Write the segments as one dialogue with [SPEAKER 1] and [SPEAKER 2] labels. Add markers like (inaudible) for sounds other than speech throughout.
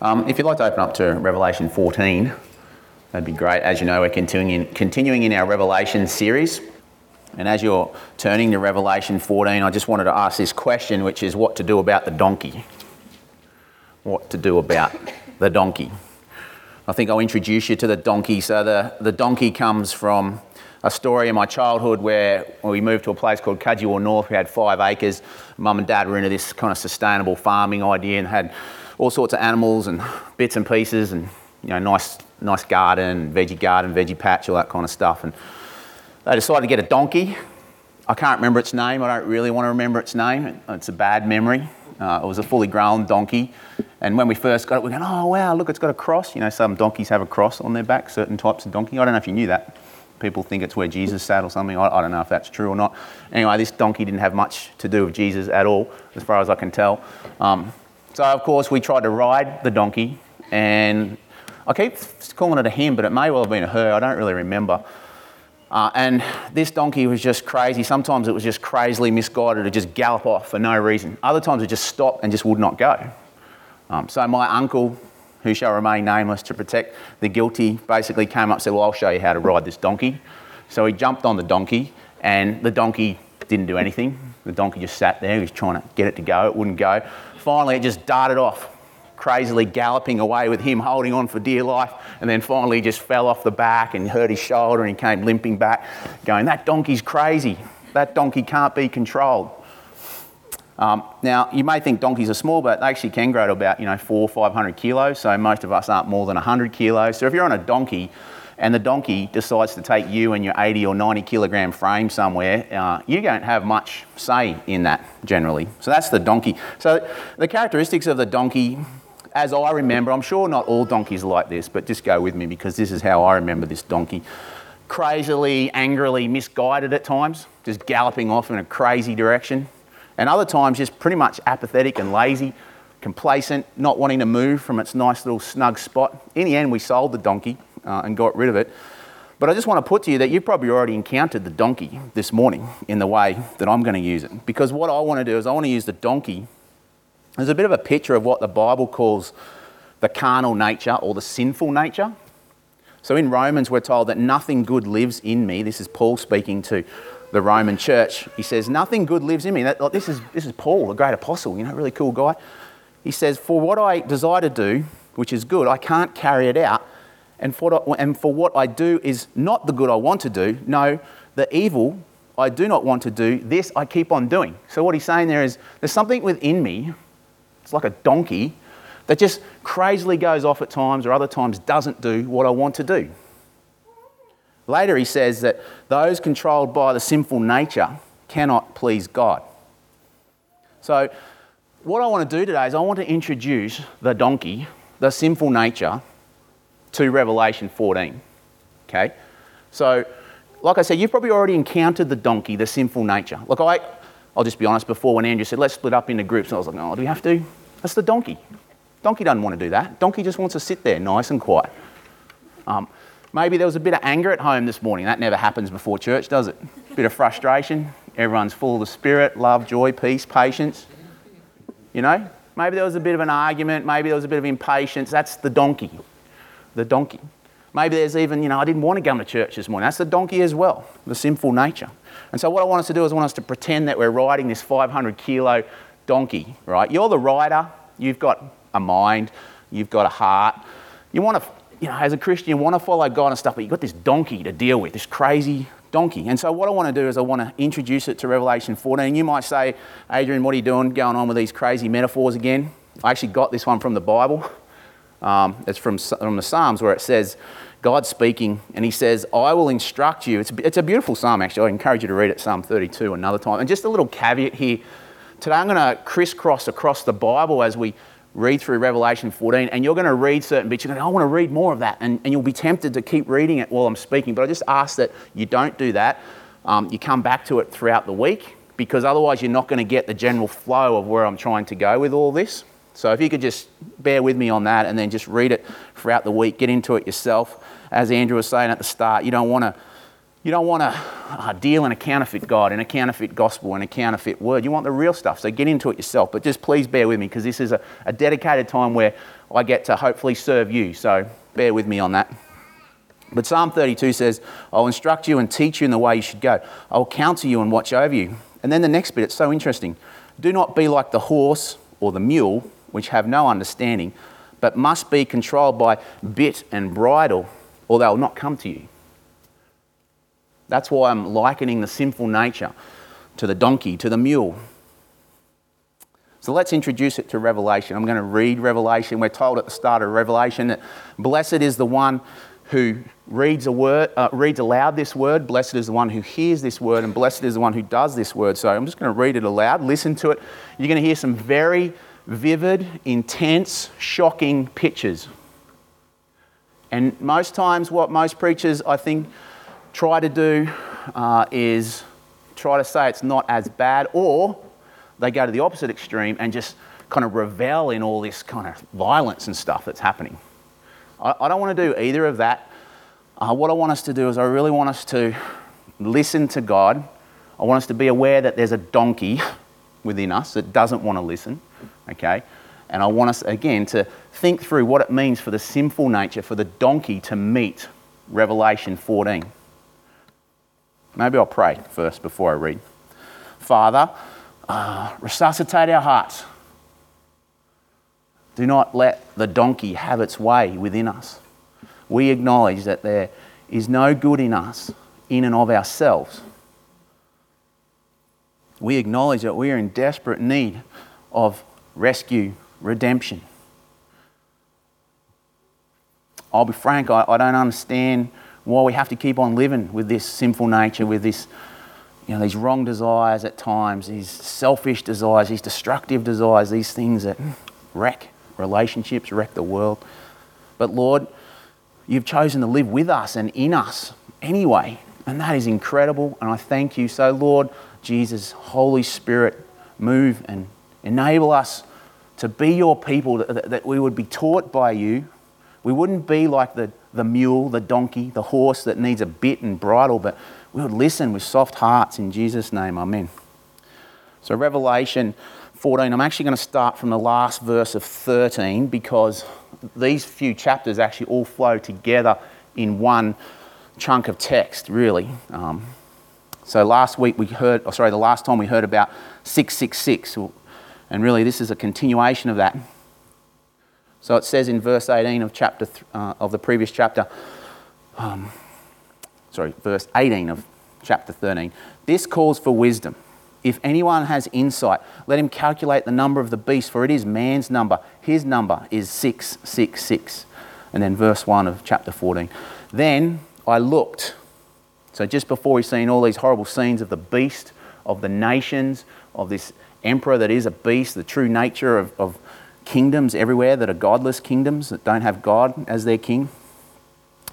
[SPEAKER 1] Um, if you'd like to open up to Revelation 14, that'd be great. As you know, we're continuing, continuing in our Revelation series. And as you're turning to Revelation 14, I just wanted to ask this question, which is what to do about the donkey. What to do about the donkey. I think I'll introduce you to the donkey. So, the, the donkey comes from a story in my childhood where we moved to a place called Cudgewell North. We had five acres. Mum and dad were into this kind of sustainable farming idea and had all sorts of animals and bits and pieces and you know nice nice garden, veggie garden, veggie patch, all that kind of stuff. And they decided to get a donkey. I can't remember its name. I don't really want to remember its name. It's a bad memory. Uh, it was a fully grown donkey. And when we first got it, we went, oh wow, look, it's got a cross. You know, some donkeys have a cross on their back, certain types of donkey. I don't know if you knew that. People think it's where Jesus sat or something. I, I don't know if that's true or not. Anyway, this donkey didn't have much to do with Jesus at all, as far as I can tell. Um, so, of course, we tried to ride the donkey, and I keep calling it a him, but it may well have been a her. I don't really remember. Uh, and this donkey was just crazy. Sometimes it was just crazily misguided to just gallop off for no reason. Other times it just stopped and just would not go. Um, so my uncle, who shall remain nameless to protect the guilty, basically came up and said, Well, I'll show you how to ride this donkey. So he jumped on the donkey, and the donkey didn't do anything. The donkey just sat there. He was trying to get it to go. It wouldn't go finally it just darted off, crazily galloping away with him holding on for dear life, and then finally he just fell off the back and hurt his shoulder and he came limping back, going, That donkey's crazy. That donkey can't be controlled. Um, now, you may think donkeys are small, but they actually can grow to about, you know, four, or 500 kilos. So most of us aren't more than 100 kilos. So if you're on a donkey, and the donkey decides to take you and your 80 or 90 kilogram frame somewhere, uh, you don't have much say in that generally. So that's the donkey. So the characteristics of the donkey, as I remember, I'm sure not all donkeys are like this, but just go with me because this is how I remember this donkey. Crazily, angrily misguided at times, just galloping off in a crazy direction. And other times, just pretty much apathetic and lazy, complacent, not wanting to move from its nice little snug spot. In the end, we sold the donkey uh, and got rid of it. But I just want to put to you that you've probably already encountered the donkey this morning in the way that I'm going to use it. Because what I want to do is I want to use the donkey as a bit of a picture of what the Bible calls the carnal nature or the sinful nature. So in Romans, we're told that nothing good lives in me. This is Paul speaking to the Roman church. He says, Nothing good lives in me. That, like, this, is, this is Paul, a great apostle, you know, really cool guy. He says, For what I desire to do, which is good, I can't carry it out and for, and for what I do is not the good I want to do. No, the evil I do not want to do, this I keep on doing. So, what he's saying there is there's something within me, it's like a donkey, that just crazily goes off at times or other times doesn't do what I want to do. Later, he says that those controlled by the sinful nature cannot please God. So, what I want to do today is I want to introduce the donkey, the sinful nature, to Revelation 14. Okay? So, like I said, you've probably already encountered the donkey, the sinful nature. Look, I, I'll just be honest, before when Andrew said, let's split up into groups, I was like, oh, do we have to? That's the donkey. Donkey doesn't want to do that. Donkey just wants to sit there nice and quiet. Um, maybe there was a bit of anger at home this morning. That never happens before church, does it? A bit of frustration. Everyone's full of the Spirit, love, joy, peace, patience. You know? Maybe there was a bit of an argument. Maybe there was a bit of impatience. That's the donkey the donkey. Maybe there's even, you know, I didn't want to come to church this morning. That's the donkey as well, the sinful nature. And so, what I want us to do is I want us to pretend that we're riding this 500 kilo donkey, right? You're the rider, you've got a mind, you've got a heart. You want to, you know, as a Christian, you want to follow God and stuff, but you've got this donkey to deal with, this crazy donkey. And so, what I want to do is I want to introduce it to Revelation 14. You might say, Adrian, what are you doing going on with these crazy metaphors again? I actually got this one from the Bible. Um, it's from, from the Psalms where it says, God speaking, and he says, I will instruct you. It's, it's a beautiful psalm, actually. I encourage you to read it, Psalm 32, another time. And just a little caveat here. Today I'm going to crisscross across the Bible as we read through Revelation 14, and you're going to read certain bits. You're going to, I want to read more of that. And, and you'll be tempted to keep reading it while I'm speaking. But I just ask that you don't do that. Um, you come back to it throughout the week, because otherwise you're not going to get the general flow of where I'm trying to go with all this. So if you could just bear with me on that and then just read it throughout the week, get into it yourself. As Andrew was saying at the start, you don't want to you don't want to uh, deal in a counterfeit God, in a counterfeit gospel, in a counterfeit word. You want the real stuff. So get into it yourself. But just please bear with me because this is a, a dedicated time where I get to hopefully serve you. So bear with me on that. But Psalm 32 says, I'll instruct you and teach you in the way you should go. I'll counsel you and watch over you. And then the next bit, it's so interesting. Do not be like the horse or the mule, which have no understanding, but must be controlled by bit and bridle, or they'll not come to you. That's why I'm likening the sinful nature to the donkey, to the mule. So let's introduce it to Revelation. I'm going to read Revelation. We're told at the start of Revelation that blessed is the one who reads, a word, uh, reads aloud this word. Blessed is the one who hears this word, and blessed is the one who does this word. So I'm just going to read it aloud. Listen to it. You're going to hear some very vivid, intense, shocking pictures. And most times, what most preachers, I think, try to do uh, is try to say it's not as bad, or they go to the opposite extreme and just kind of revel in all this kind of violence and stuff that's happening. I, I don't want to do either of that. Uh, what I want us to do is, I really want us to listen to God. I want us to be aware that there's a donkey (laughs) within us that doesn't want to listen, okay? And I want us, again, to think through what it means for the sinful nature, for the donkey to meet Revelation 14. Maybe I'll pray first before I read. Father, uh, resuscitate our hearts. Do not let the donkey have its way within us. We acknowledge that there is no good in us, in and of ourselves. We acknowledge that we are in desperate need of rescue, redemption. I'll be frank, I, I don't understand why we have to keep on living with this sinful nature, with this, you know, these wrong desires at times, these selfish desires, these destructive desires, these things that wreck relationships, wreck the world. But Lord, you've chosen to live with us and in us anyway. And that is incredible. And I thank you. So, Lord Jesus, Holy Spirit, move and enable us to be your people, that, that we would be taught by you. We wouldn't be like the, the mule, the donkey, the horse that needs a bit and bridle, but we would listen with soft hearts in Jesus' name. Amen. So, Revelation 14. I'm actually going to start from the last verse of 13 because these few chapters actually all flow together in one chunk of text, really. Um, so last week we heard, or sorry, the last time we heard about 666, and really this is a continuation of that. So it says in verse 18 of chapter th- uh, of the previous chapter, um, sorry, verse 18 of chapter 13. This calls for wisdom. If anyone has insight, let him calculate the number of the beast, for it is man's number. His number is 666. And then verse 1 of chapter 14. Then I looked. So just before we've seen all these horrible scenes of the beast, of the nations, of this emperor that is a beast, the true nature of, of kingdoms everywhere that are godless kingdoms that don't have God as their king.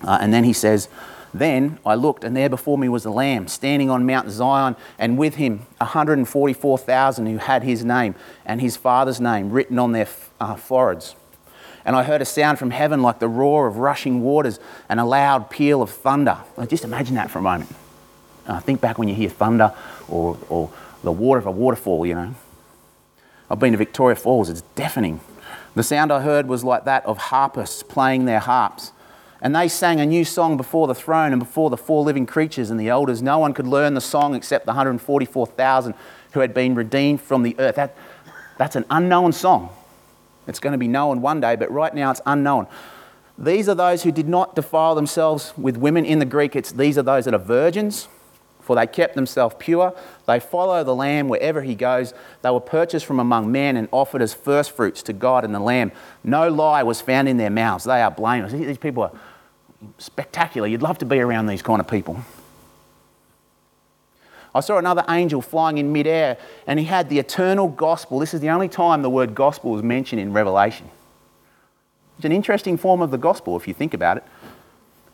[SPEAKER 1] Uh, and then he says, then I looked, and there before me was the Lamb standing on Mount Zion, and with him 144,000 who had his name and his Father's name written on their uh, foreheads. And I heard a sound from heaven like the roar of rushing waters and a loud peal of thunder. just imagine that for a moment. Uh, think back when you hear thunder or, or the water of a waterfall, you know. I've been to Victoria Falls, it's deafening. The sound I heard was like that of harpists playing their harps. And they sang a new song before the throne and before the four living creatures and the elders. No one could learn the song except the 144,000 who had been redeemed from the earth. That, that's an unknown song. It's going to be known one day, but right now it's unknown. These are those who did not defile themselves with women. In the Greek, it's these are those that are virgins, for they kept themselves pure. They follow the Lamb wherever he goes. They were purchased from among men and offered as firstfruits to God and the Lamb. No lie was found in their mouths. They are blameless. These people are spectacular. You'd love to be around these kind of people. I saw another angel flying in midair, and he had the eternal gospel. This is the only time the word gospel is mentioned in Revelation. It's an interesting form of the gospel if you think about it.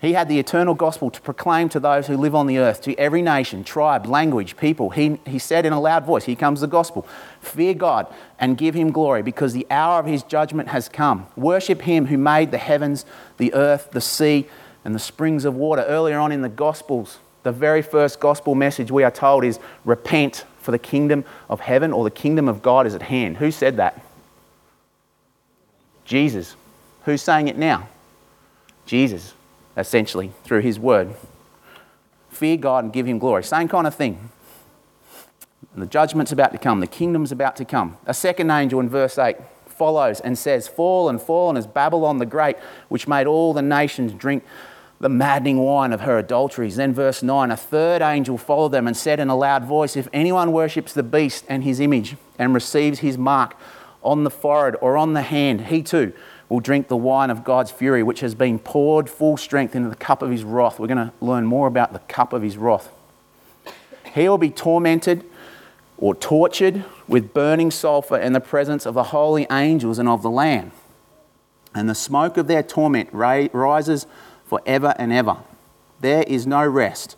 [SPEAKER 1] He had the eternal gospel to proclaim to those who live on the earth, to every nation, tribe, language, people. He, he said in a loud voice, Here comes the gospel. Fear God and give him glory, because the hour of his judgment has come. Worship him who made the heavens, the earth, the sea, and the springs of water. Earlier on in the gospels, the very first gospel message we are told is repent, for the kingdom of heaven or the kingdom of God is at hand. Who said that? Jesus. Who's saying it now? Jesus, essentially, through his word. Fear God and give him glory. Same kind of thing. The judgment's about to come, the kingdom's about to come. A second angel in verse 8 follows and says, Fall Fallen, fallen is Babylon the Great, which made all the nations drink the maddening wine of her adulteries. Then, verse 9 a third angel followed them and said in a loud voice, If anyone worships the beast and his image and receives his mark on the forehead or on the hand, he too will drink the wine of God's fury, which has been poured full strength into the cup of his wrath. We're going to learn more about the cup of his wrath. He will be tormented or tortured with burning sulfur in the presence of the holy angels and of the Lamb. And the smoke of their torment rises forever and ever. There is no rest,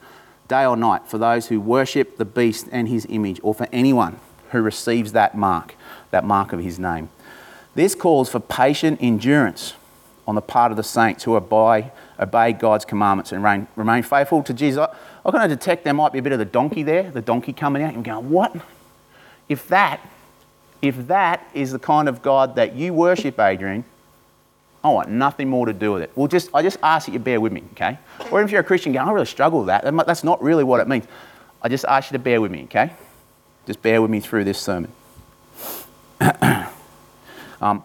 [SPEAKER 1] day or night, for those who worship the beast and his image, or for anyone who receives that mark, that mark of his name. This calls for patient endurance on the part of the saints who obey, obey God's commandments and remain, faithful to Jesus. I, am going to detect there might be a bit of the donkey there, the donkey coming out. I'm going, what? If that, if that is the kind of God that you worship, Adrian, I want nothing more to do with it. Well, just I just ask that you bear with me, okay? Or if you're a Christian, going, I really struggle with that. That's not really what it means. I just ask you to bear with me, okay? Just bear with me through this sermon. (clears throat) um,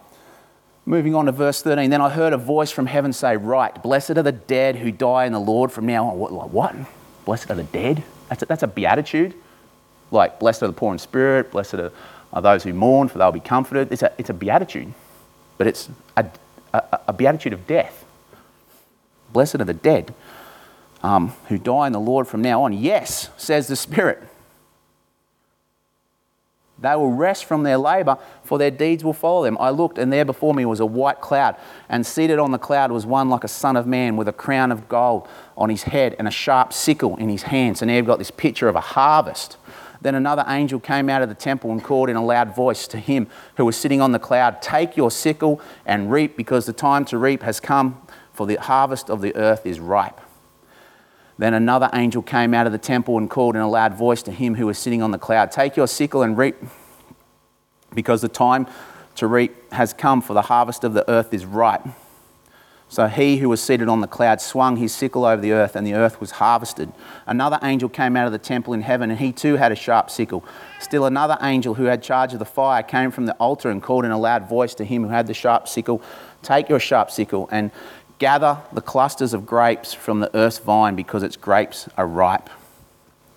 [SPEAKER 1] moving on to verse 13. Then I heard a voice from heaven say, Right, blessed are the dead who die in the Lord from now on. What? what? Blessed are the dead? That's a, that's a beatitude like blessed are the poor in spirit, blessed are, are those who mourn, for they'll be comforted. It's a, it's a beatitude, but it's a, a, a beatitude of death. Blessed are the dead um, who die in the Lord from now on. Yes, says the Spirit. They will rest from their labour, for their deeds will follow them. I looked, and there before me was a white cloud, and seated on the cloud was one like a son of man with a crown of gold on his head and a sharp sickle in his hand. So now you've got this picture of a harvest. Then another angel came out of the temple and called in a loud voice to him who was sitting on the cloud Take your sickle and reap, because the time to reap has come, for the harvest of the earth is ripe. Then another angel came out of the temple and called in a loud voice to him who was sitting on the cloud Take your sickle and reap, because the time to reap has come, for the harvest of the earth is ripe. So he who was seated on the cloud swung his sickle over the earth, and the earth was harvested. Another angel came out of the temple in heaven, and he too had a sharp sickle. Still another angel who had charge of the fire came from the altar and called in a loud voice to him who had the sharp sickle Take your sharp sickle and gather the clusters of grapes from the earth's vine, because its grapes are ripe.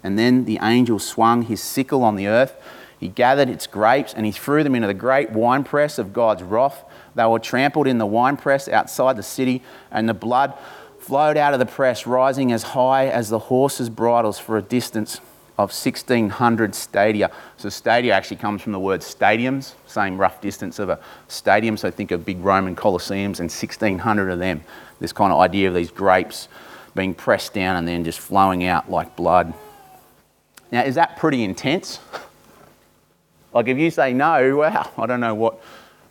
[SPEAKER 1] And then the angel swung his sickle on the earth. He gathered its grapes and he threw them into the great winepress of God's wrath. They were trampled in the winepress outside the city, and the blood flowed out of the press, rising as high as the horses' bridles for a distance of 1600 stadia. So, stadia actually comes from the word stadiums, same rough distance of a stadium. So, think of big Roman colosseums and 1600 of them. This kind of idea of these grapes being pressed down and then just flowing out like blood. Now, is that pretty intense? (laughs) like, if you say no, wow, I don't know what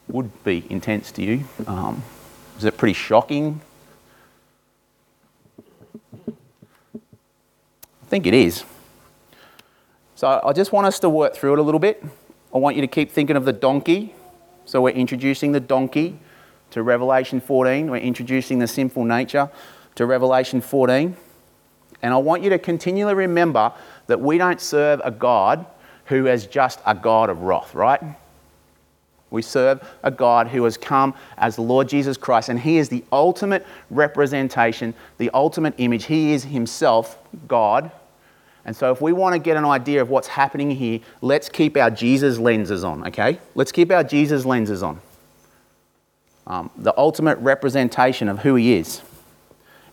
[SPEAKER 1] would be intense to you. Um, is it pretty shocking? I think it is. So I just want us to work through it a little bit. I want you to keep thinking of the donkey. So we're introducing the donkey to Revelation 14. We're introducing the sinful nature to Revelation 14. And I want you to continually remember that we don't serve a God who is just a God of wrath, right? We serve a God who has come as the Lord Jesus Christ, and He is the ultimate representation, the ultimate image. He is Himself God. And so, if we want to get an idea of what's happening here, let's keep our Jesus lenses on, okay? Let's keep our Jesus lenses on. Um, the ultimate representation of who He is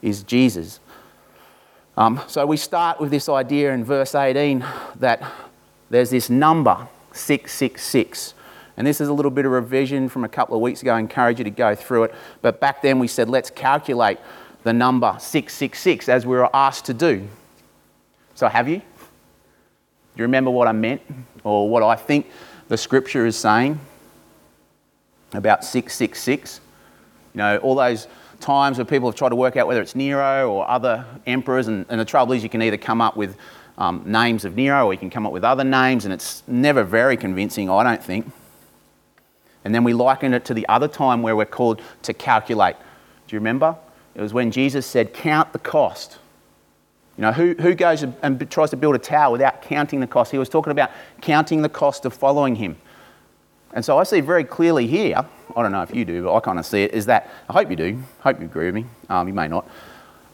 [SPEAKER 1] is Jesus. Um, so, we start with this idea in verse 18 that there's this number, 666. And this is a little bit of revision from a couple of weeks ago. I encourage you to go through it. But back then we said, let's calculate the number 666 as we were asked to do. So have you? Do you remember what I meant or what I think the scripture is saying about 666? You know, all those times where people have tried to work out whether it's Nero or other emperors, and, and the trouble is you can either come up with um, names of Nero or you can come up with other names, and it's never very convincing, I don't think. And then we liken it to the other time where we're called to calculate. Do you remember? It was when Jesus said, Count the cost. You know, who, who goes and tries to build a tower without counting the cost? He was talking about counting the cost of following him. And so I see very clearly here, I don't know if you do, but I kind of see it, is that, I hope you do, hope you agree with me, um, you may not,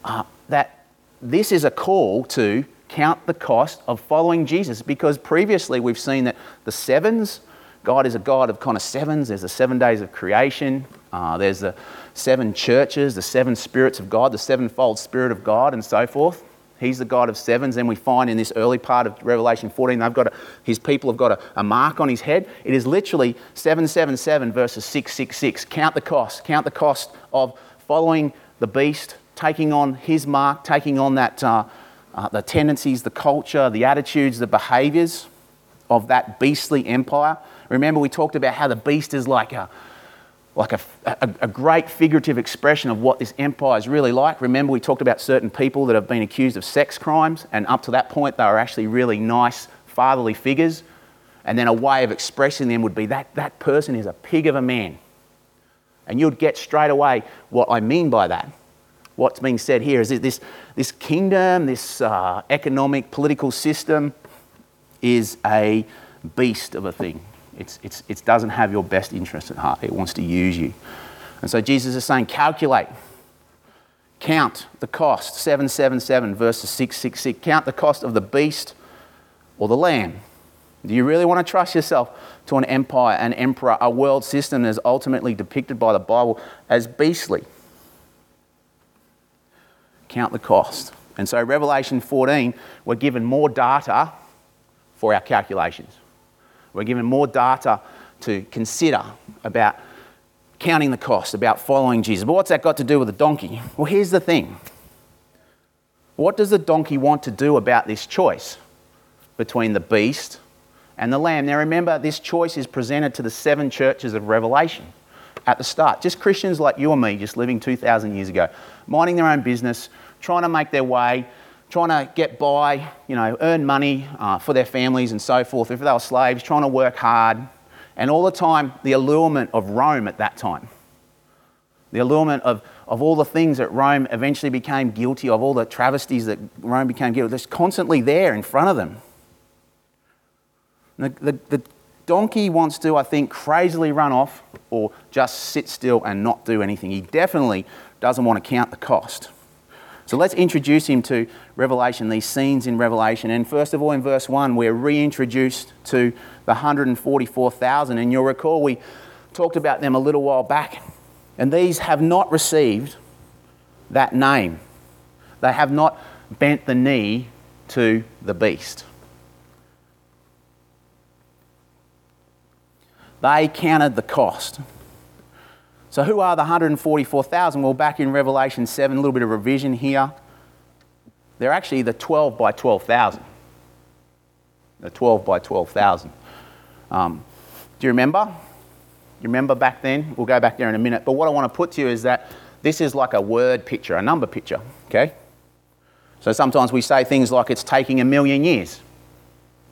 [SPEAKER 1] uh, that this is a call to count the cost of following Jesus because previously we've seen that the sevens, God is a God of kind of sevens. There's the seven days of creation, uh, there's the seven churches, the seven spirits of God, the sevenfold spirit of God, and so forth. He's the God of sevens. Then we find in this early part of Revelation 14, they've got a, his people have got a, a mark on his head. It is literally 777 verses 666. Count the cost. Count the cost of following the beast, taking on his mark, taking on that, uh, uh, the tendencies, the culture, the attitudes, the behaviors of that beastly empire. Remember, we talked about how the beast is like a, like a, a, a, great figurative expression of what this empire is really like. Remember, we talked about certain people that have been accused of sex crimes, and up to that point, they were actually really nice, fatherly figures. And then a way of expressing them would be that that person is a pig of a man. And you'd get straight away what I mean by that. What's being said here is this, this kingdom, this uh, economic, political system is a beast of a thing. It's, it's, it doesn't have your best interest at heart. It wants to use you. And so Jesus is saying, calculate, count the cost, 777 verses 666. Count the cost of the beast or the lamb. Do you really want to trust yourself to an empire, an emperor, a world system that is ultimately depicted by the Bible as beastly? Count the cost. And so, Revelation 14, we're given more data for our calculations. We're given more data to consider about counting the cost, about following Jesus. But what's that got to do with the donkey? Well, here's the thing what does the donkey want to do about this choice between the beast and the lamb? Now, remember, this choice is presented to the seven churches of Revelation at the start. Just Christians like you and me, just living 2,000 years ago, minding their own business, trying to make their way, trying to get by, you know, earn money uh, for their families and so forth. If they were slaves, trying to work hard, and all the time the allurement of Rome at that time. The allurement of, of all the things that Rome eventually became guilty of, all the travesties that Rome became guilty of, that's constantly there in front of them. The, the, the donkey wants to, I think, crazily run off or just sit still and not do anything. He definitely doesn't want to count the cost. So let's introduce him to Revelation, these scenes in Revelation. And first of all, in verse 1, we're reintroduced to the 144,000. And you'll recall we talked about them a little while back. And these have not received that name, they have not bent the knee to the beast. They counted the cost. So, who are the 144,000? Well, back in Revelation 7, a little bit of revision here. They're actually the 12 by 12,000. The 12 by 12,000. Um, do you remember? You remember back then? We'll go back there in a minute. But what I want to put to you is that this is like a word picture, a number picture, okay? So sometimes we say things like it's taking a million years.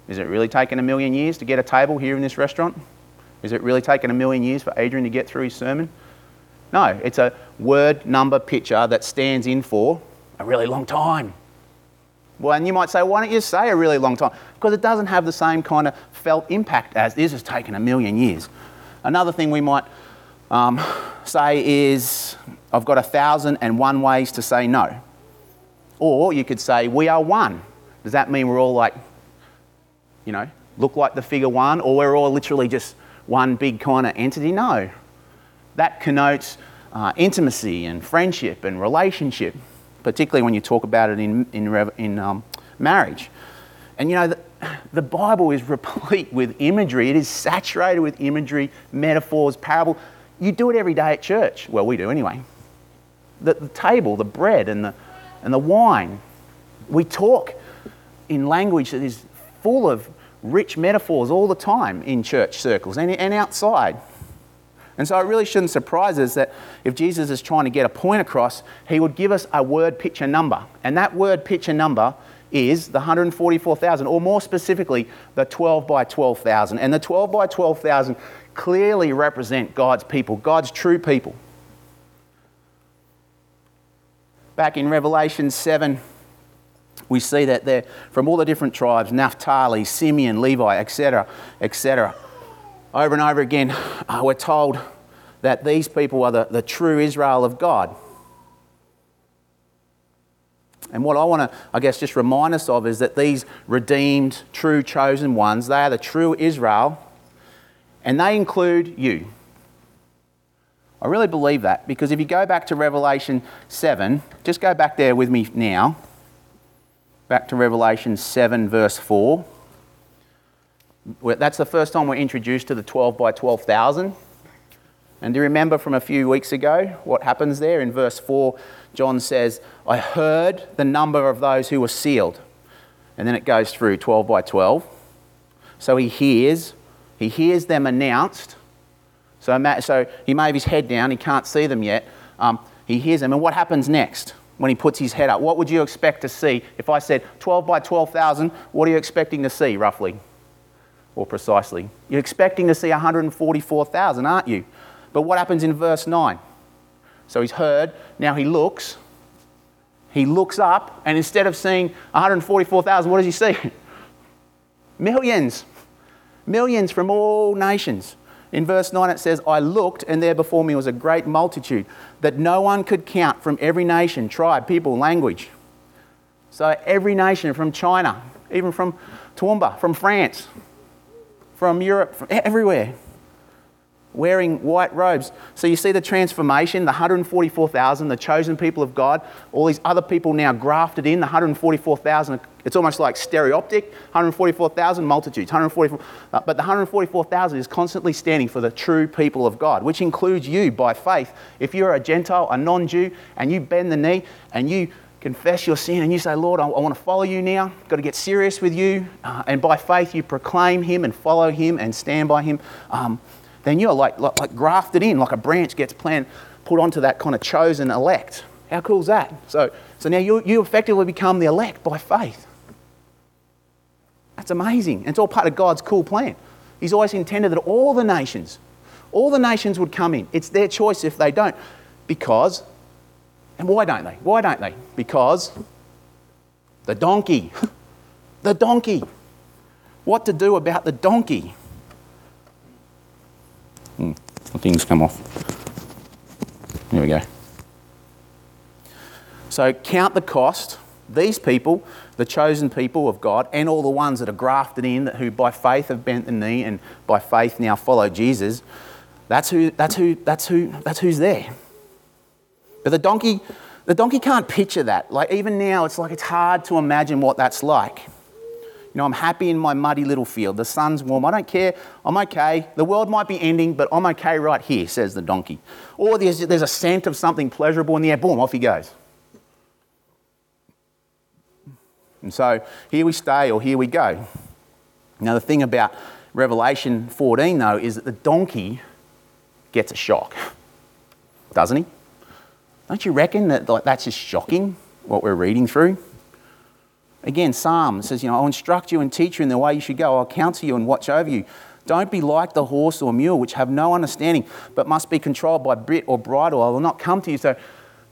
[SPEAKER 1] Is it really taking a million years to get a table here in this restaurant? Is it really taking a million years for Adrian to get through his sermon? No, it's a word number picture that stands in for a really long time. Well, and you might say, why don't you say a really long time? Because it doesn't have the same kind of felt impact as this has taken a million years. Another thing we might um, say is, I've got a thousand and one ways to say no. Or you could say, we are one. Does that mean we're all like, you know, look like the figure one, or we're all literally just one big kind of entity? No, that connotes uh, intimacy and friendship and relationship, particularly when you talk about it in, in, in um, marriage. And you know, the, the Bible is replete (laughs) with imagery, it is saturated with imagery, metaphors, parable. You do it every day at church. Well, we do anyway. The, the table, the bread, and the, and the wine. We talk in language that is full of rich metaphors all the time in church circles and, and outside. And so it really shouldn't surprise us that if Jesus is trying to get a point across, he would give us a word picture number. And that word picture number is the 144,000, or more specifically, the 12 by 12,000. And the 12 by 12,000 clearly represent God's people, God's true people. Back in Revelation 7, we see that they're from all the different tribes Naphtali, Simeon, Levi, etc., etc. Over and over again, uh, we're told that these people are the, the true Israel of God. And what I want to, I guess, just remind us of is that these redeemed, true, chosen ones, they are the true Israel, and they include you. I really believe that because if you go back to Revelation 7, just go back there with me now. Back to Revelation 7, verse 4. That's the first time we're introduced to the 12 by 12,000. And do you remember from a few weeks ago what happens there? In verse 4, John says, I heard the number of those who were sealed. And then it goes through 12 by 12. So he hears, he hears them announced. So, so he may have his head down, he can't see them yet. Um, he hears them. And what happens next when he puts his head up? What would you expect to see? If I said 12 by 12,000, what are you expecting to see roughly or precisely? You're expecting to see 144,000, aren't you? But what happens in verse 9? So he's heard, now he looks. He looks up, and instead of seeing 144,000, what does he see? (laughs) Millions. Millions from all nations. In verse 9 it says, I looked, and there before me was a great multitude that no one could count from every nation, tribe, people, language. So every nation from China, even from Toowoomba, from France, from Europe, from everywhere wearing white robes. So you see the transformation, the 144,000, the chosen people of God, all these other people now grafted in, the 144,000. It's almost like stereoptic 144,000 multitudes, 144, uh, but the 144,000 is constantly standing for the true people of God, which includes you by faith. If you're a Gentile, a non Jew, and you bend the knee and you confess your sin and you say, Lord, I, I want to follow you now, got to get serious with you, uh, and by faith you proclaim Him and follow Him and stand by Him. Um, then you're like, like, like grafted in, like a branch gets planted, put onto that kind of chosen elect. How cool is that? So, so now you, you effectively become the elect by faith. That's amazing. And it's all part of God's cool plan. He's always intended that all the nations, all the nations would come in. It's their choice if they don't. Because, and why don't they? Why don't they? Because the donkey, (laughs) the donkey. What to do about the donkey? Hmm. Things come off. There we go. So count the cost. These people, the chosen people of God, and all the ones that are grafted in, who by faith have bent the knee and by faith now follow Jesus. That's who. That's who. That's who. That's who's there. But the donkey, the donkey can't picture that. Like even now, it's like it's hard to imagine what that's like. You know, I'm happy in my muddy little field. The sun's warm. I don't care. I'm okay. The world might be ending, but I'm okay right here, says the donkey. Or there's, there's a scent of something pleasurable in the air. Boom, off he goes. And so here we stay or here we go. Now, the thing about Revelation 14, though, is that the donkey gets a shock, doesn't he? Don't you reckon that that's just shocking, what we're reading through? Again, Psalm says, you know, I'll instruct you and teach you in the way you should go. I'll counsel you and watch over you. Don't be like the horse or mule, which have no understanding, but must be controlled by bit or bridle. I will not come to you. So,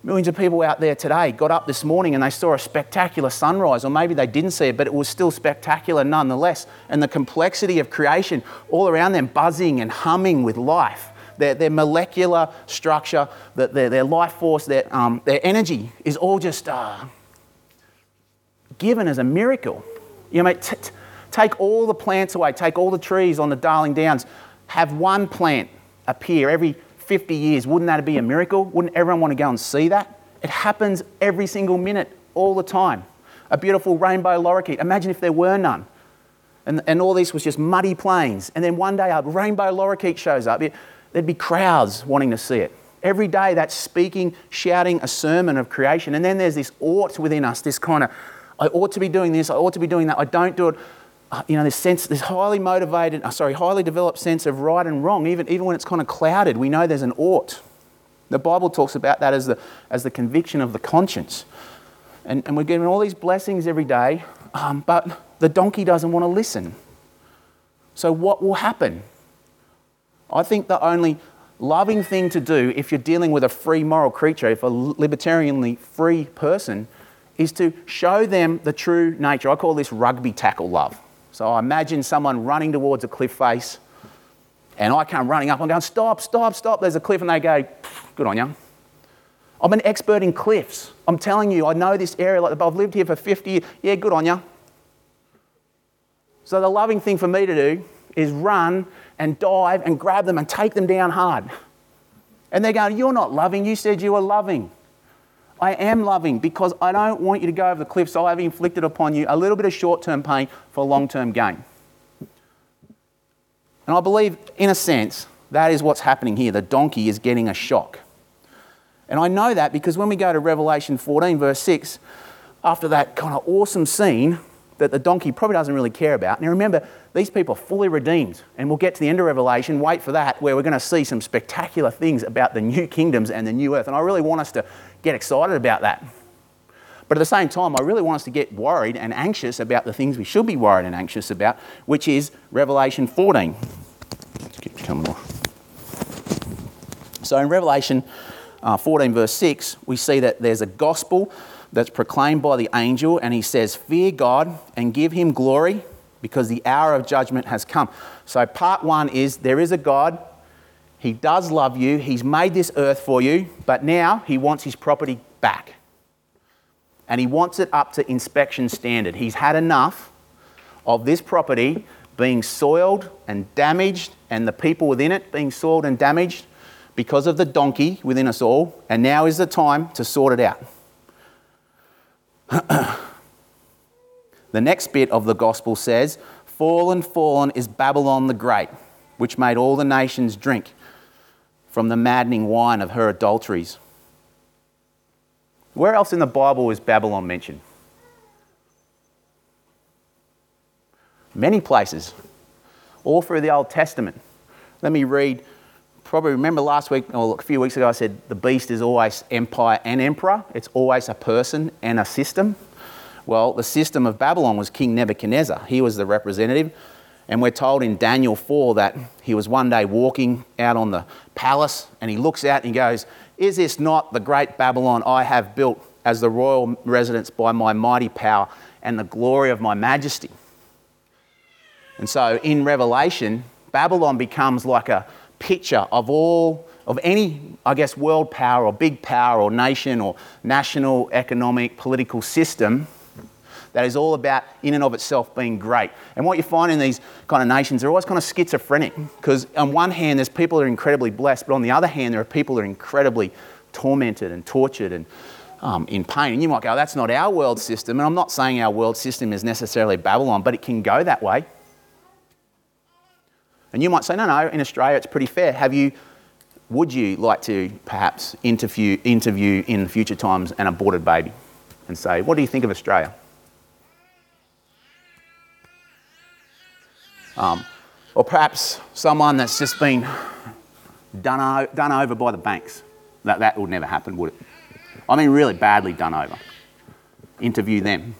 [SPEAKER 1] millions of people out there today got up this morning and they saw a spectacular sunrise, or maybe they didn't see it, but it was still spectacular nonetheless. And the complexity of creation all around them, buzzing and humming with life. Their, their molecular structure, their, their life force, their, um, their energy is all just. Uh, given as a miracle. You know, t- t- take all the plants away, take all the trees on the Darling Downs, have one plant appear every 50 years. Wouldn't that be a miracle? Wouldn't everyone want to go and see that? It happens every single minute, all the time. A beautiful rainbow lorikeet. Imagine if there were none. And, and all this was just muddy plains. And then one day a rainbow lorikeet shows up. There'd be crowds wanting to see it. Every day that's speaking, shouting a sermon of creation. And then there's this ought within us, this kind of I ought to be doing this, I ought to be doing that, I don't do it. Uh, you know, this sense, this highly motivated, uh, sorry, highly developed sense of right and wrong, even, even when it's kind of clouded, we know there's an ought. The Bible talks about that as the, as the conviction of the conscience. And, and we're given all these blessings every day, um, but the donkey doesn't want to listen. So, what will happen? I think the only loving thing to do if you're dealing with a free moral creature, if a libertarianly free person, is to show them the true nature. I call this rugby tackle love. So I imagine someone running towards a cliff face, and I come running up. I'm going, stop, stop, stop. There's a cliff, and they go, good on you. I'm an expert in cliffs. I'm telling you, I know this area. Like I've lived here for 50 years. Yeah, good on you. So the loving thing for me to do is run and dive and grab them and take them down hard. And they're going, You're not loving. You said you were loving. I am loving because I don't want you to go over the cliff, so I've inflicted upon you a little bit of short term pain for long term gain. And I believe, in a sense, that is what's happening here. The donkey is getting a shock. And I know that because when we go to Revelation 14, verse 6, after that kind of awesome scene that the donkey probably doesn't really care about. Now remember, these people are fully redeemed. And we'll get to the end of Revelation, wait for that, where we're going to see some spectacular things about the new kingdoms and the new earth. And I really want us to get excited about that. But at the same time, I really want us to get worried and anxious about the things we should be worried and anxious about, which is Revelation 14. So in Revelation uh, 14, verse 6, we see that there's a gospel that's proclaimed by the angel, and he says, Fear God and give him glory because the hour of judgment has come. So, part one is there is a God. He does love you. He's made this earth for you, but now he wants his property back. And he wants it up to inspection standard. He's had enough of this property being soiled and damaged, and the people within it being soiled and damaged because of the donkey within us all. And now is the time to sort it out. (clears throat) the next bit of the gospel says, Fallen, fallen is Babylon the Great, which made all the nations drink from the maddening wine of her adulteries. Where else in the Bible is Babylon mentioned? Many places, all through the Old Testament. Let me read probably remember last week or a few weeks ago, I said the beast is always empire and emperor. It's always a person and a system. Well, the system of Babylon was King Nebuchadnezzar. He was the representative. And we're told in Daniel 4 that he was one day walking out on the palace and he looks out and he goes, Is this not the great Babylon I have built as the royal residence by my mighty power and the glory of my majesty? And so in Revelation, Babylon becomes like a, picture of all of any, I guess, world power or big power or nation or national economic political system that is all about in and of itself being great. And what you find in these kind of nations, they're always kind of schizophrenic because on one hand, there's people that are incredibly blessed, but on the other hand, there are people that are incredibly tormented and tortured and um, in pain. And you might go, that's not our world system. And I'm not saying our world system is necessarily Babylon, but it can go that way. And you might say, no, no, in Australia it's pretty fair. Have you, would you like to perhaps interview, interview in future times an aborted baby and say, what do you think of Australia? Um, or perhaps someone that's just been done, o- done over by the banks. That, that would never happen, would it? I mean, really badly done over. Interview them.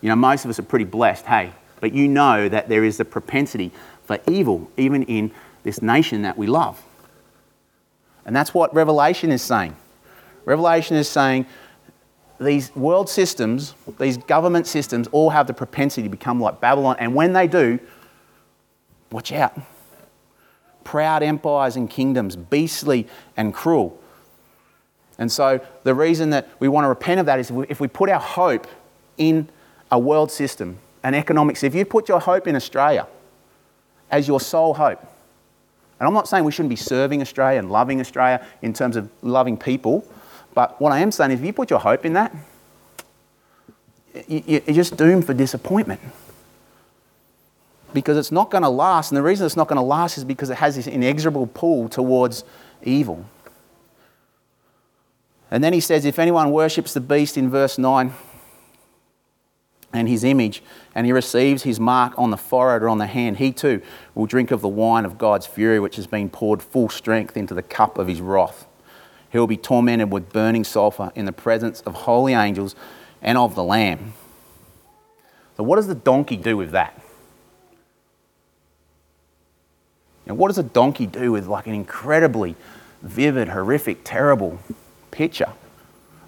[SPEAKER 1] You know, most of us are pretty blessed, hey, but you know that there is a propensity for evil, even in this nation that we love. And that's what Revelation is saying. Revelation is saying these world systems, these government systems, all have the propensity to become like Babylon. And when they do, watch out. Proud empires and kingdoms, beastly and cruel. And so, the reason that we want to repent of that is if we put our hope in a world system, an economics, if you put your hope in Australia, as your sole hope. And I'm not saying we shouldn't be serving Australia and loving Australia in terms of loving people, but what I am saying is if you put your hope in that, you're just doomed for disappointment. Because it's not going to last, and the reason it's not going to last is because it has this inexorable pull towards evil. And then he says, if anyone worships the beast in verse 9, and his image, and he receives his mark on the forehead or on the hand, he too will drink of the wine of God's fury, which has been poured full strength into the cup of his wrath. He will be tormented with burning sulfur in the presence of holy angels and of the Lamb. So, what does the donkey do with that? Now, what does a donkey do with like an incredibly vivid, horrific, terrible picture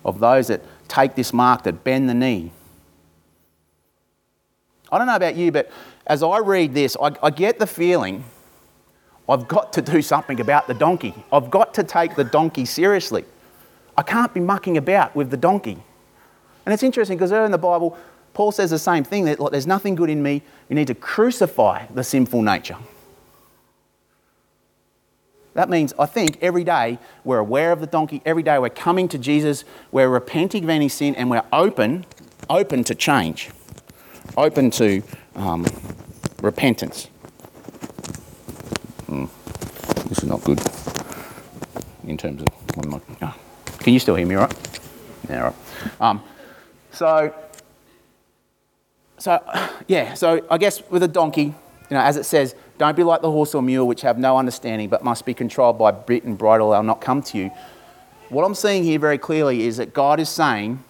[SPEAKER 1] of those that take this mark, that bend the knee? I don't know about you, but as I read this, I, I get the feeling I've got to do something about the donkey. I've got to take the donkey seriously. I can't be mucking about with the donkey. And it's interesting because earlier in the Bible, Paul says the same thing that there's nothing good in me. You need to crucify the sinful nature. That means, I think, every day we're aware of the donkey, every day we're coming to Jesus, we're repenting of any sin, and we're open, open to change, open to um, repentance. Mm. This is not good in terms of I, oh. Can you still hear me, right? Yeah, right. Um, so, so (sighs) yeah. So I guess with a donkey, you know, as it says, don't be like the horse or mule, which have no understanding, but must be controlled by bit and bridle. They'll not come to you. What I'm seeing here very clearly is that God is saying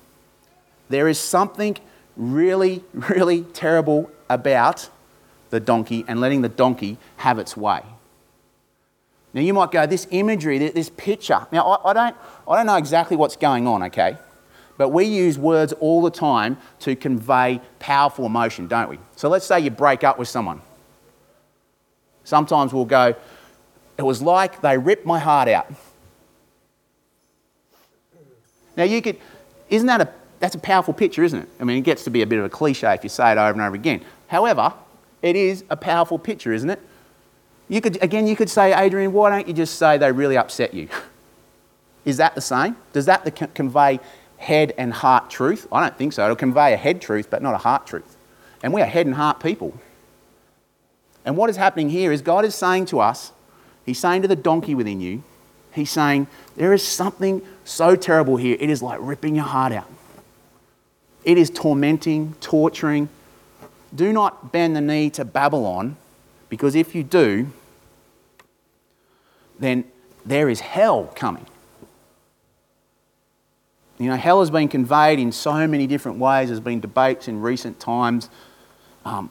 [SPEAKER 1] there is something really, really terrible about the donkey and letting the donkey have its way. Now, you might go, this imagery, this picture. Now, I, I, don't, I don't know exactly what's going on, okay? But we use words all the time to convey powerful emotion, don't we? So let's say you break up with someone. Sometimes we'll go, it was like they ripped my heart out. Now, you could, isn't that a, that's a powerful picture, isn't it? I mean, it gets to be a bit of a cliche if you say it over and over again. However, it is a powerful picture, isn't it? You could, again, you could say, Adrian, why don't you just say they really upset you? (laughs) Is that the same? Does that convey head and heart truth? I don't think so. It'll convey a head truth, but not a heart truth. And we are head and heart people. And what is happening here is God is saying to us, He's saying to the donkey within you, He's saying, there is something so terrible here, it is like ripping your heart out. It is tormenting, torturing. Do not bend the knee to Babylon, because if you do, then there is hell coming. You know, hell has been conveyed in so many different ways. There's been debates in recent times. Um,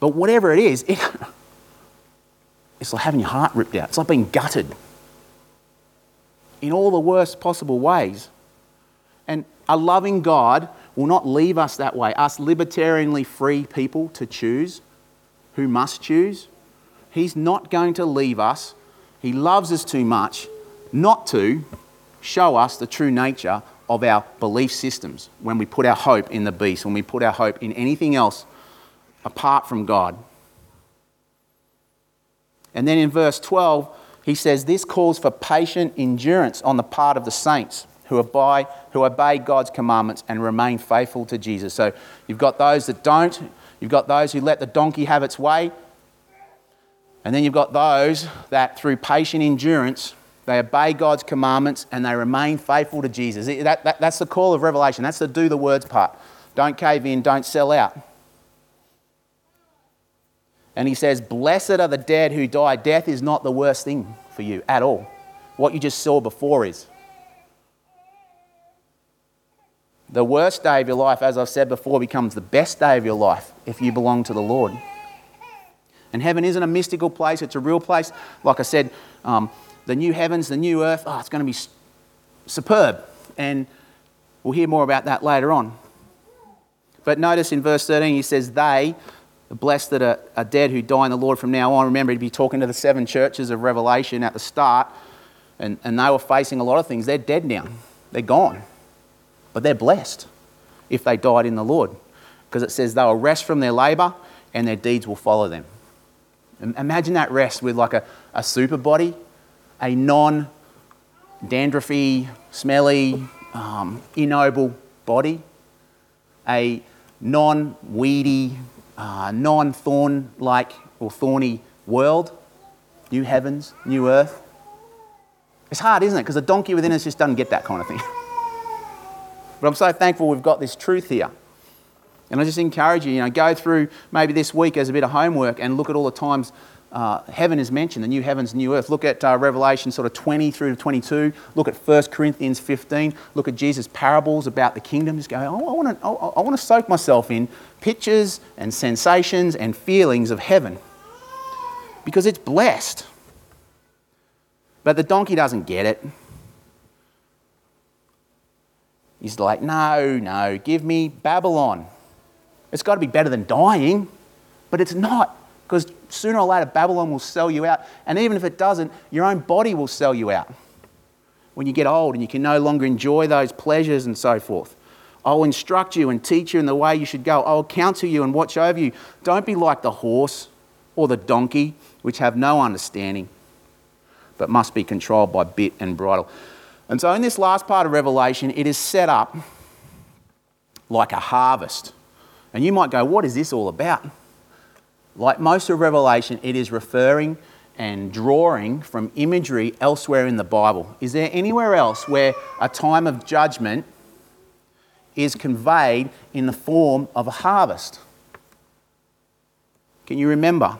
[SPEAKER 1] but whatever it is, it, (laughs) it's like having your heart ripped out. It's like being gutted in all the worst possible ways. And a loving God will not leave us that way. Us libertarianly free people to choose, who must choose, He's not going to leave us he loves us too much not to show us the true nature of our belief systems when we put our hope in the beast, when we put our hope in anything else apart from God. And then in verse 12, he says, This calls for patient endurance on the part of the saints who obey, who obey God's commandments and remain faithful to Jesus. So you've got those that don't, you've got those who let the donkey have its way, and then you've got those that through patient endurance, they obey God's commandments and they remain faithful to Jesus. That, that, that's the call of Revelation. That's the do the words part. Don't cave in, don't sell out. And he says, Blessed are the dead who die. Death is not the worst thing for you at all. What you just saw before is. The worst day of your life, as I've said before, becomes the best day of your life if you belong to the Lord. And heaven isn't a mystical place, it's a real place. Like I said, um, the new heavens, the new earth, oh, it's going to be superb. And we'll hear more about that later on. But notice in verse 13, he says, They, the blessed that are, are dead who die in the Lord from now on. Remember, he'd be talking to the seven churches of Revelation at the start, and, and they were facing a lot of things. They're dead now, they're gone. But they're blessed if they died in the Lord. Because it says they will rest from their labour and their deeds will follow them. Imagine that rest with like a, a super body, a non dandruffy, smelly, um, ignoble body, a non weedy, uh, non thorn like or thorny world, new heavens, new earth. It's hard, isn't it? Because the donkey within us just doesn't get that kind of thing. (laughs) but I'm so thankful we've got this truth here. And I just encourage you, you know, go through maybe this week as a bit of homework and look at all the times uh, heaven is mentioned, the new heavens, new earth. Look at uh, Revelation sort of 20 through to 22. Look at 1 Corinthians 15. Look at Jesus' parables about the kingdom. Just go, oh, I want to I, I want to soak myself in pictures and sensations and feelings of heaven because it's blessed. But the donkey doesn't get it. He's like, no, no, give me Babylon. It's got to be better than dying, but it's not because sooner or later Babylon will sell you out. And even if it doesn't, your own body will sell you out when you get old and you can no longer enjoy those pleasures and so forth. I'll instruct you and teach you in the way you should go. I'll counsel you and watch over you. Don't be like the horse or the donkey, which have no understanding, but must be controlled by bit and bridle. And so, in this last part of Revelation, it is set up like a harvest. And you might go, What is this all about? Like most of Revelation, it is referring and drawing from imagery elsewhere in the Bible. Is there anywhere else where a time of judgment is conveyed in the form of a harvest? Can you remember?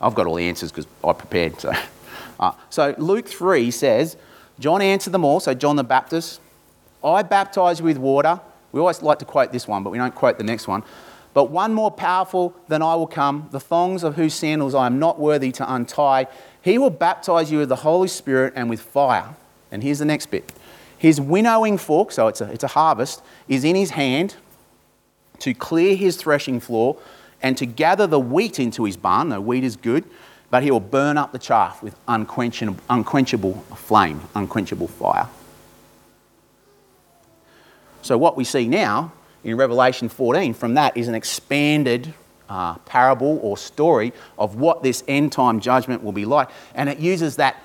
[SPEAKER 1] I've got all the answers because I prepared. So, uh, so Luke 3 says, John answered them all, so John the Baptist, I baptize you with water. We always like to quote this one, but we don't quote the next one. But one more powerful than I will come, the thongs of whose sandals I am not worthy to untie. He will baptize you with the Holy Spirit and with fire. And here's the next bit His winnowing fork, so it's a, it's a harvest, is in his hand to clear his threshing floor and to gather the wheat into his barn. The wheat is good, but he will burn up the chaff with unquenchable, unquenchable flame, unquenchable fire. So, what we see now in Revelation 14 from that is an expanded uh, parable or story of what this end time judgment will be like. And it uses that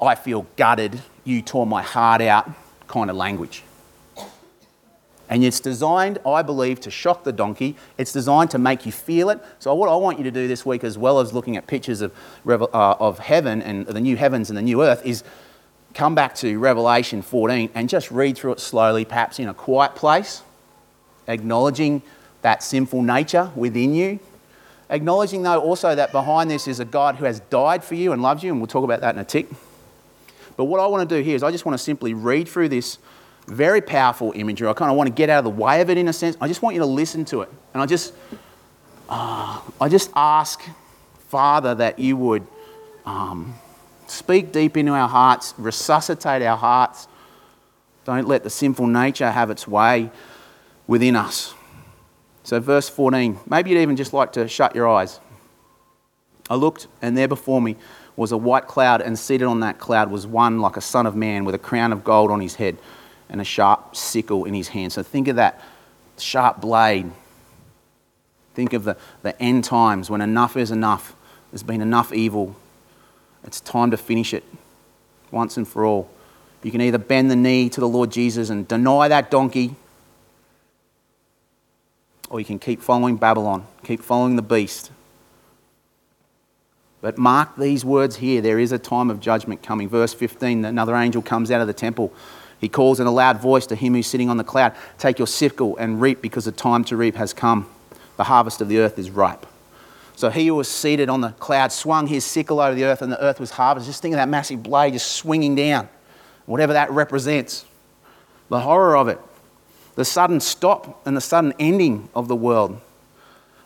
[SPEAKER 1] I feel gutted, you tore my heart out kind of language. And it's designed, I believe, to shock the donkey. It's designed to make you feel it. So, what I want you to do this week, as well as looking at pictures of, uh, of heaven and the new heavens and the new earth, is come back to Revelation 14 and just read through it slowly, perhaps in a quiet place acknowledging that sinful nature within you. Acknowledging, though, also that behind this is a God who has died for you and loves you, and we'll talk about that in a tick. But what I want to do here is I just want to simply read through this very powerful imagery. I kind of want to get out of the way of it in a sense. I just want you to listen to it. And I just, uh, I just ask, Father, that you would um, speak deep into our hearts, resuscitate our hearts. Don't let the sinful nature have its way within us. So, verse 14, maybe you'd even just like to shut your eyes. I looked, and there before me was a white cloud, and seated on that cloud was one like a son of man with a crown of gold on his head and a sharp sickle in his hand. So, think of that sharp blade. Think of the, the end times when enough is enough. There's been enough evil. It's time to finish it once and for all. You can either bend the knee to the Lord Jesus and deny that donkey or you can keep following Babylon, keep following the beast. But mark these words here there is a time of judgment coming. Verse 15 another angel comes out of the temple. He calls in a loud voice to him who's sitting on the cloud Take your sickle and reap, because the time to reap has come. The harvest of the earth is ripe. So he who was seated on the cloud swung his sickle over the earth, and the earth was harvested. Just think of that massive blade just swinging down, whatever that represents. The horror of it the sudden stop and the sudden ending of the world.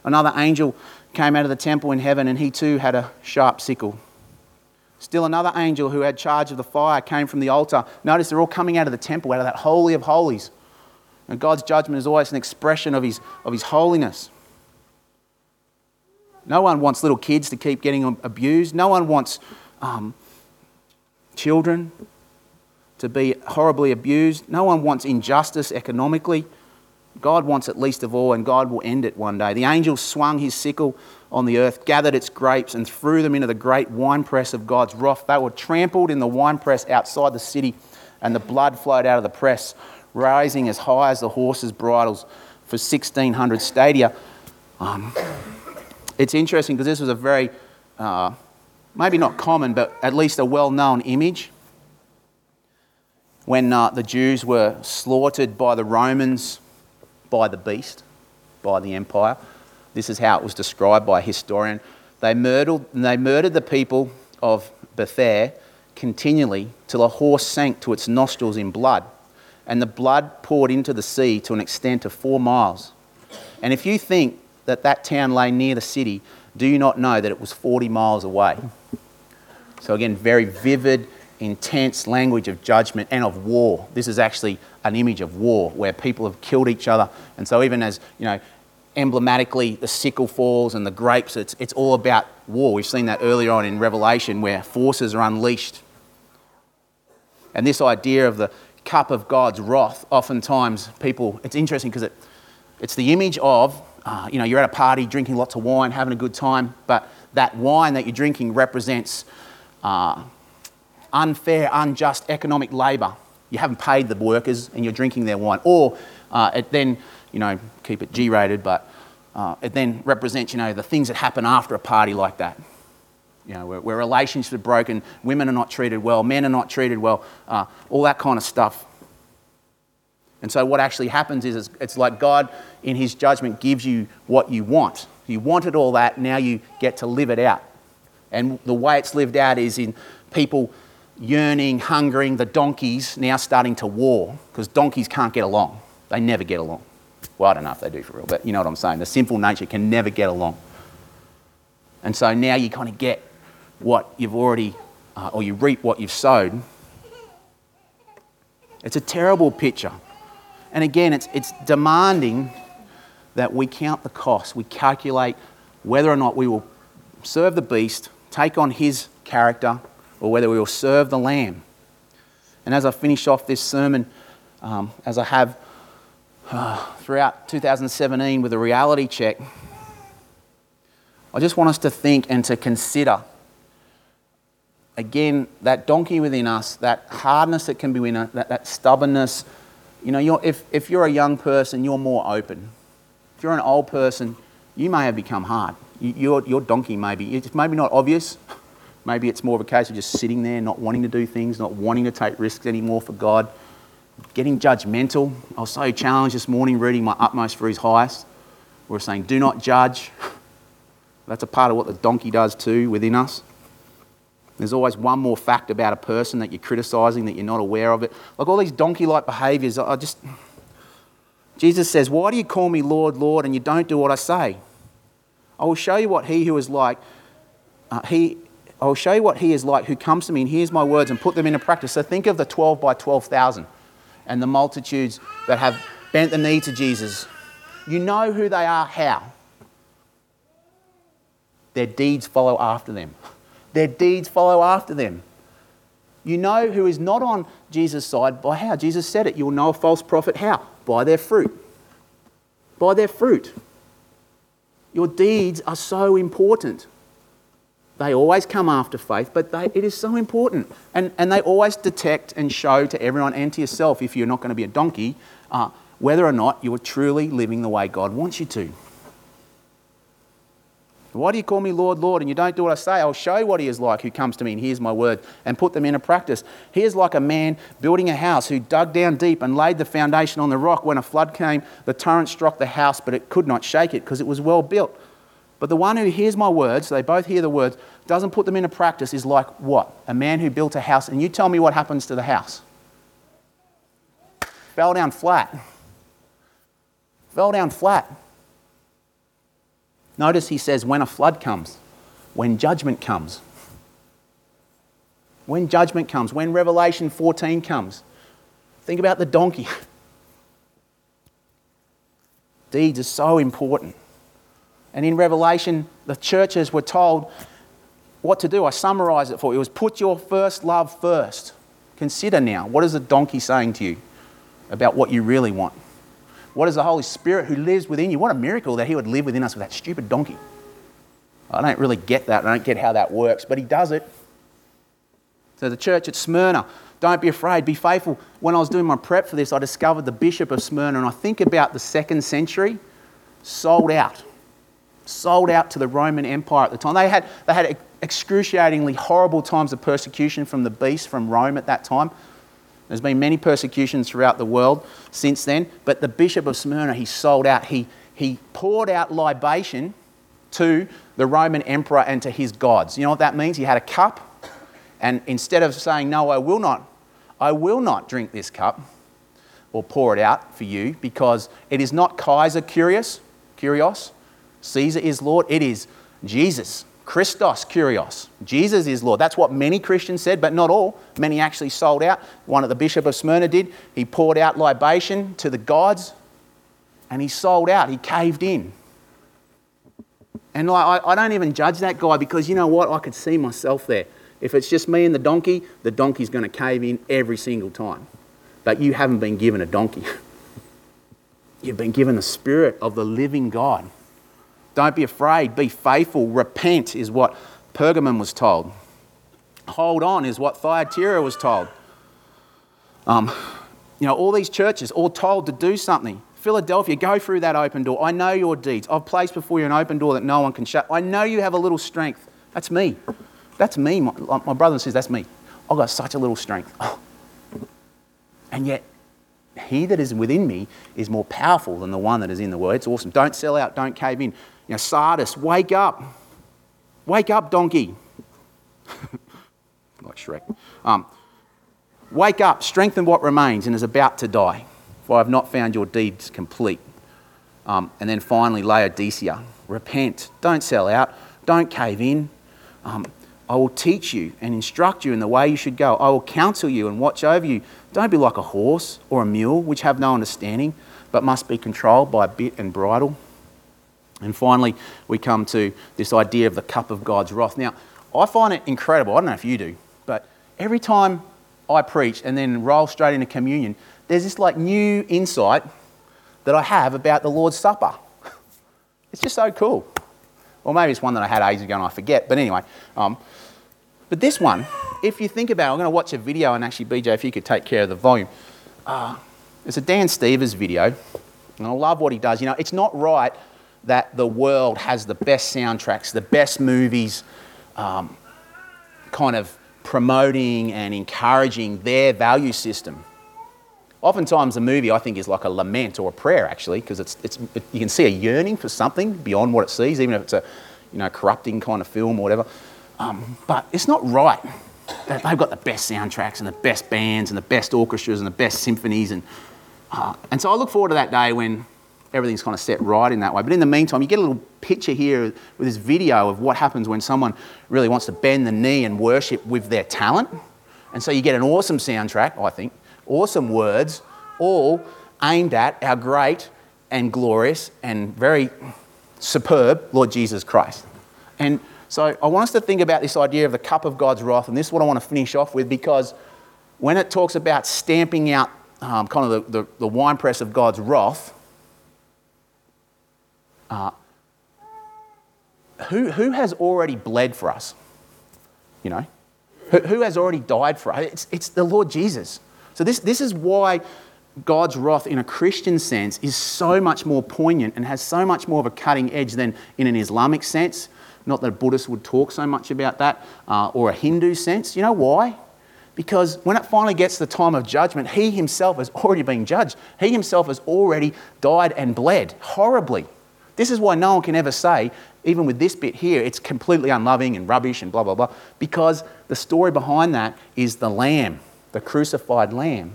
[SPEAKER 1] Another angel came out of the temple in heaven, and he too had a sharp sickle. Still, another angel who had charge of the fire came from the altar. Notice they're all coming out of the temple, out of that holy of holies. And God's judgment is always an expression of his, of his holiness. No one wants little kids to keep getting abused. No one wants um, children to be horribly abused. No one wants injustice economically. God wants it least of all, and God will end it one day. The angel swung his sickle on the earth, gathered its grapes, and threw them into the great winepress of God's wrath. They were trampled in the winepress outside the city, and the blood flowed out of the press, rising as high as the horses' bridles for 1,600 stadia. Um, it's interesting because this was a very, uh, maybe not common, but at least a well known image when uh, the Jews were slaughtered by the Romans, by the beast, by the empire. This is how it was described by a historian. They murdered, they murdered the people of Bethair continually till a horse sank to its nostrils in blood, and the blood poured into the sea to an extent of four miles. And if you think that that town lay near the city, do you not know that it was 40 miles away? So, again, very vivid, intense language of judgment and of war. This is actually an image of war where people have killed each other. And so, even as, you know, emblematically the sickle falls and the grapes, it's, it's all about war. We've seen that earlier on in Revelation where forces are unleashed. And this idea of the cup of God's wrath, oftentimes people, it's interesting because it, it's the image of, uh, you know, you're at a party drinking lots of wine, having a good time, but that wine that you're drinking represents uh, unfair, unjust economic labour. You haven't paid the workers and you're drinking their wine. Or uh, it then, you know, keep it G rated, but uh, it then represents, you know, the things that happen after a party like that. You know, where, where relationships are broken, women are not treated well, men are not treated well, uh, all that kind of stuff. And so, what actually happens is it's like God, in His judgment, gives you what you want. You wanted all that, now you get to live it out. And the way it's lived out is in people yearning, hungering, the donkeys now starting to war because donkeys can't get along. They never get along. Well, I don't know if they do for real, but you know what I'm saying. The sinful nature can never get along. And so now you kind of get what you've already, uh, or you reap what you've sowed. It's a terrible picture. And again, it's, it's demanding that we count the cost. We calculate whether or not we will serve the beast, take on his character, or whether we will serve the Lamb. And as I finish off this sermon, um, as I have uh, throughout 2017 with a reality check, I just want us to think and to consider again that donkey within us, that hardness that can be within us, that, that stubbornness. You know, if, if you're a young person, you're more open. If you're an old person, you may have become hard. You, your, your donkey may be, it's maybe not obvious, Maybe it's more of a case of just sitting there, not wanting to do things, not wanting to take risks anymore for God, getting judgmental. I was so challenged this morning reading my utmost for his highest. We are saying, do not judge. (laughs) That's a part of what the donkey does too within us. There's always one more fact about a person that you're criticizing that you're not aware of it. Like all these donkey like behaviors, I just. Jesus says, Why do you call me Lord, Lord, and you don't do what I say? I will show you what he who is like, uh, he I will show you what he is like who comes to me and hears my words and put them into practice. So think of the 12 by 12,000 and the multitudes that have bent the knee to Jesus. You know who they are, how? Their deeds follow after them. Their deeds follow after them. You know who is not on Jesus' side by how? Jesus said it. You'll know a false prophet how? By their fruit. By their fruit. Your deeds are so important. They always come after faith, but they, it is so important. And, and they always detect and show to everyone and to yourself, if you're not going to be a donkey, uh, whether or not you are truly living the way God wants you to. Why do you call me Lord, Lord, and you don't do what I say? I'll show you what he is like who comes to me and hears my word and put them into practice. He is like a man building a house who dug down deep and laid the foundation on the rock. When a flood came, the torrent struck the house, but it could not shake it because it was well built. But the one who hears my words, they both hear the words, doesn't put them into practice is like what? A man who built a house, and you tell me what happens to the house. Fell down flat. Fell down flat. Notice he says, when a flood comes, when judgment comes. When judgment comes, when Revelation 14 comes. Think about the donkey. (laughs) Deeds are so important. And in Revelation, the churches were told what to do. I summarize it for you. It was put your first love first. Consider now, what is the donkey saying to you about what you really want? What is the Holy Spirit who lives within you? What a miracle that He would live within us with that stupid donkey. I don't really get that. I don't get how that works, but He does it. So, the church at Smyrna, don't be afraid, be faithful. When I was doing my prep for this, I discovered the Bishop of Smyrna, and I think about the second century, sold out sold out to the Roman Empire at the time. They had, they had excruciatingly horrible times of persecution from the beast from Rome at that time. There's been many persecutions throughout the world since then, but the Bishop of Smyrna, he sold out. He, he poured out libation to the Roman emperor and to his gods. You know what that means? He had a cup, and instead of saying, No, I will not, I will not drink this cup or pour it out for you, because it is not Kaiser Kyrios, Kyrios, Caesar is Lord, it is Jesus, Christos Kyrios. Jesus is Lord. That's what many Christians said, but not all. Many actually sold out. One of the Bishop of Smyrna did. He poured out libation to the gods and he sold out. He caved in. And I, I don't even judge that guy because you know what? I could see myself there. If it's just me and the donkey, the donkey's going to cave in every single time. But you haven't been given a donkey. (laughs) You've been given the spirit of the living God. Don't be afraid, be faithful, repent, is what Pergamum was told. Hold on, is what Thyatira was told. Um, you know, all these churches, all told to do something. Philadelphia, go through that open door. I know your deeds. I've placed before you an open door that no one can shut. I know you have a little strength. That's me. That's me. My, my brother says, That's me. I've got such a little strength. Oh. And yet, he that is within me is more powerful than the one that is in the world. It's awesome. Don't sell out. Don't cave in. You know, Sardis, wake up. Wake up, donkey. (laughs) like Shrek. Um, wake up, strengthen what remains and is about to die for I have not found your deeds complete. Um, and then finally, Laodicea, repent, don't sell out, don't cave in. Um, I will teach you and instruct you in the way you should go. I will counsel you and watch over you. Don't be like a horse or a mule, which have no understanding, but must be controlled by bit and bridle. And finally, we come to this idea of the cup of God's wrath. Now, I find it incredible. I don't know if you do, but every time I preach and then roll straight into communion, there's this like new insight that I have about the Lord's Supper. (laughs) It's just so cool. Or maybe it's one that I had ages ago and I forget. But anyway, um, but this one, if you think about it, I'm going to watch a video and actually, BJ, if you could take care of the volume. Uh, it's a Dan Stevens video, and I love what he does. You know, it's not right that the world has the best soundtracks, the best movies, um, kind of promoting and encouraging their value system. Oftentimes, a movie I think is like a lament or a prayer, actually, because it's, it's, it, you can see a yearning for something beyond what it sees, even if it's a you know, corrupting kind of film or whatever. Um, but it's not right that they've got the best soundtracks and the best bands and the best orchestras and the best symphonies. And, uh, and so I look forward to that day when everything's kind of set right in that way. But in the meantime, you get a little picture here with this video of what happens when someone really wants to bend the knee and worship with their talent. And so you get an awesome soundtrack, I think, awesome words, all aimed at our great and glorious and very superb Lord Jesus Christ. And so I want us to think about this idea of the cup of God's wrath, and this is what I want to finish off with because when it talks about stamping out um, kind of the, the, the winepress of God's wrath, uh, who, who has already bled for us? You know? Who, who has already died for us? It's, it's the Lord Jesus. So, this, this is why God's wrath, in a Christian sense, is so much more poignant and has so much more of a cutting edge than in an Islamic sense. Not that a Buddhist would talk so much about that, uh, or a Hindu sense. You know why? Because when it finally gets the time of judgment, he himself has already been judged. He himself has already died and bled horribly. This is why no one can ever say, even with this bit here, it's completely unloving and rubbish and blah, blah, blah, because the story behind that is the Lamb the crucified lamb.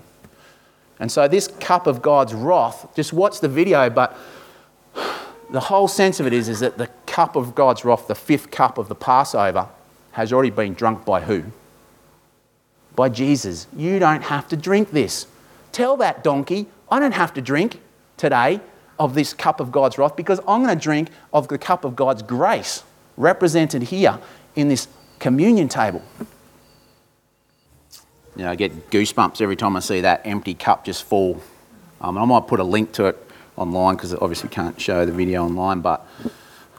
[SPEAKER 1] And so, this cup of God's wrath, just watch the video, but (sighs) the whole sense of it is, is that the cup of God's wrath, the fifth cup of the Passover, has already been drunk by who? By Jesus. You don't have to drink this. Tell that donkey, I don't have to drink today of this cup of God's wrath because I'm going to drink of the cup of God's grace represented here in this communion table. You know, I get goosebumps every time I see that empty cup just fall. Um, I might put a link to it online because obviously can't show the video online, but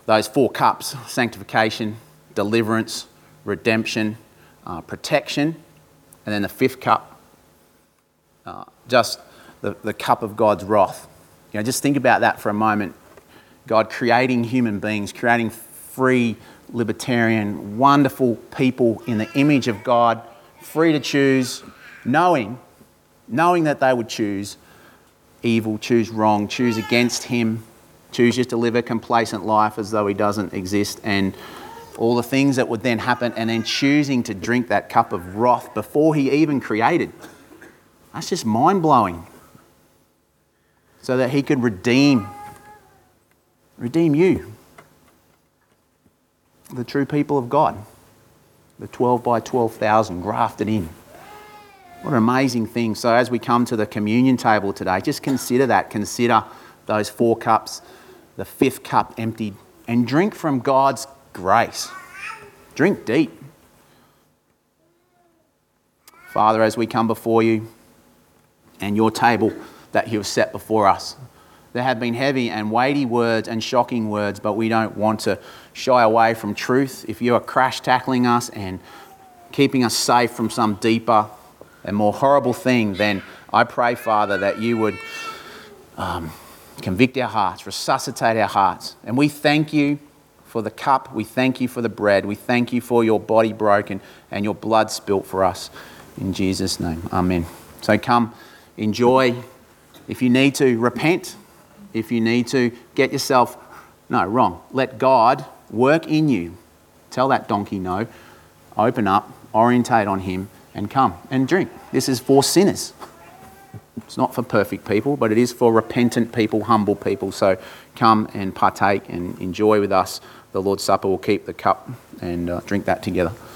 [SPEAKER 1] those four cups sanctification, deliverance, redemption, uh, protection, and then the fifth cup, uh, just the, the cup of God's wrath. You know, just think about that for a moment. God creating human beings, creating free, libertarian, wonderful people in the image of God free to choose, knowing, knowing that they would choose evil, choose wrong, choose against him, choose just to live a complacent life as though he doesn't exist, and all the things that would then happen, and then choosing to drink that cup of wrath before he even created. That's just mind blowing. So that he could redeem, redeem you, the true people of God, the 12 by 12,000 grafted in. What an amazing thing. So, as we come to the communion table today, just consider that. Consider those four cups, the fifth cup emptied, and drink from God's grace. Drink deep. Father, as we come before you and your table that you have set before us, there have been heavy and weighty words and shocking words, but we don't want to shy away from truth. If you are crash tackling us and keeping us safe from some deeper and more horrible thing, then I pray, Father, that you would um, convict our hearts, resuscitate our hearts. And we thank you for the cup. We thank you for the bread. We thank you for your body broken and your blood spilt for us. In Jesus' name, amen. So come, enjoy. If you need to, repent. If you need to, get yourself, no, wrong. Let God work in you. Tell that donkey no. Open up, orientate on Him and come and drink. This is for sinners. It's not for perfect people, but it is for repentant people, humble people. So come and partake and enjoy with us the Lord's Supper. We'll keep the cup and uh, drink that together.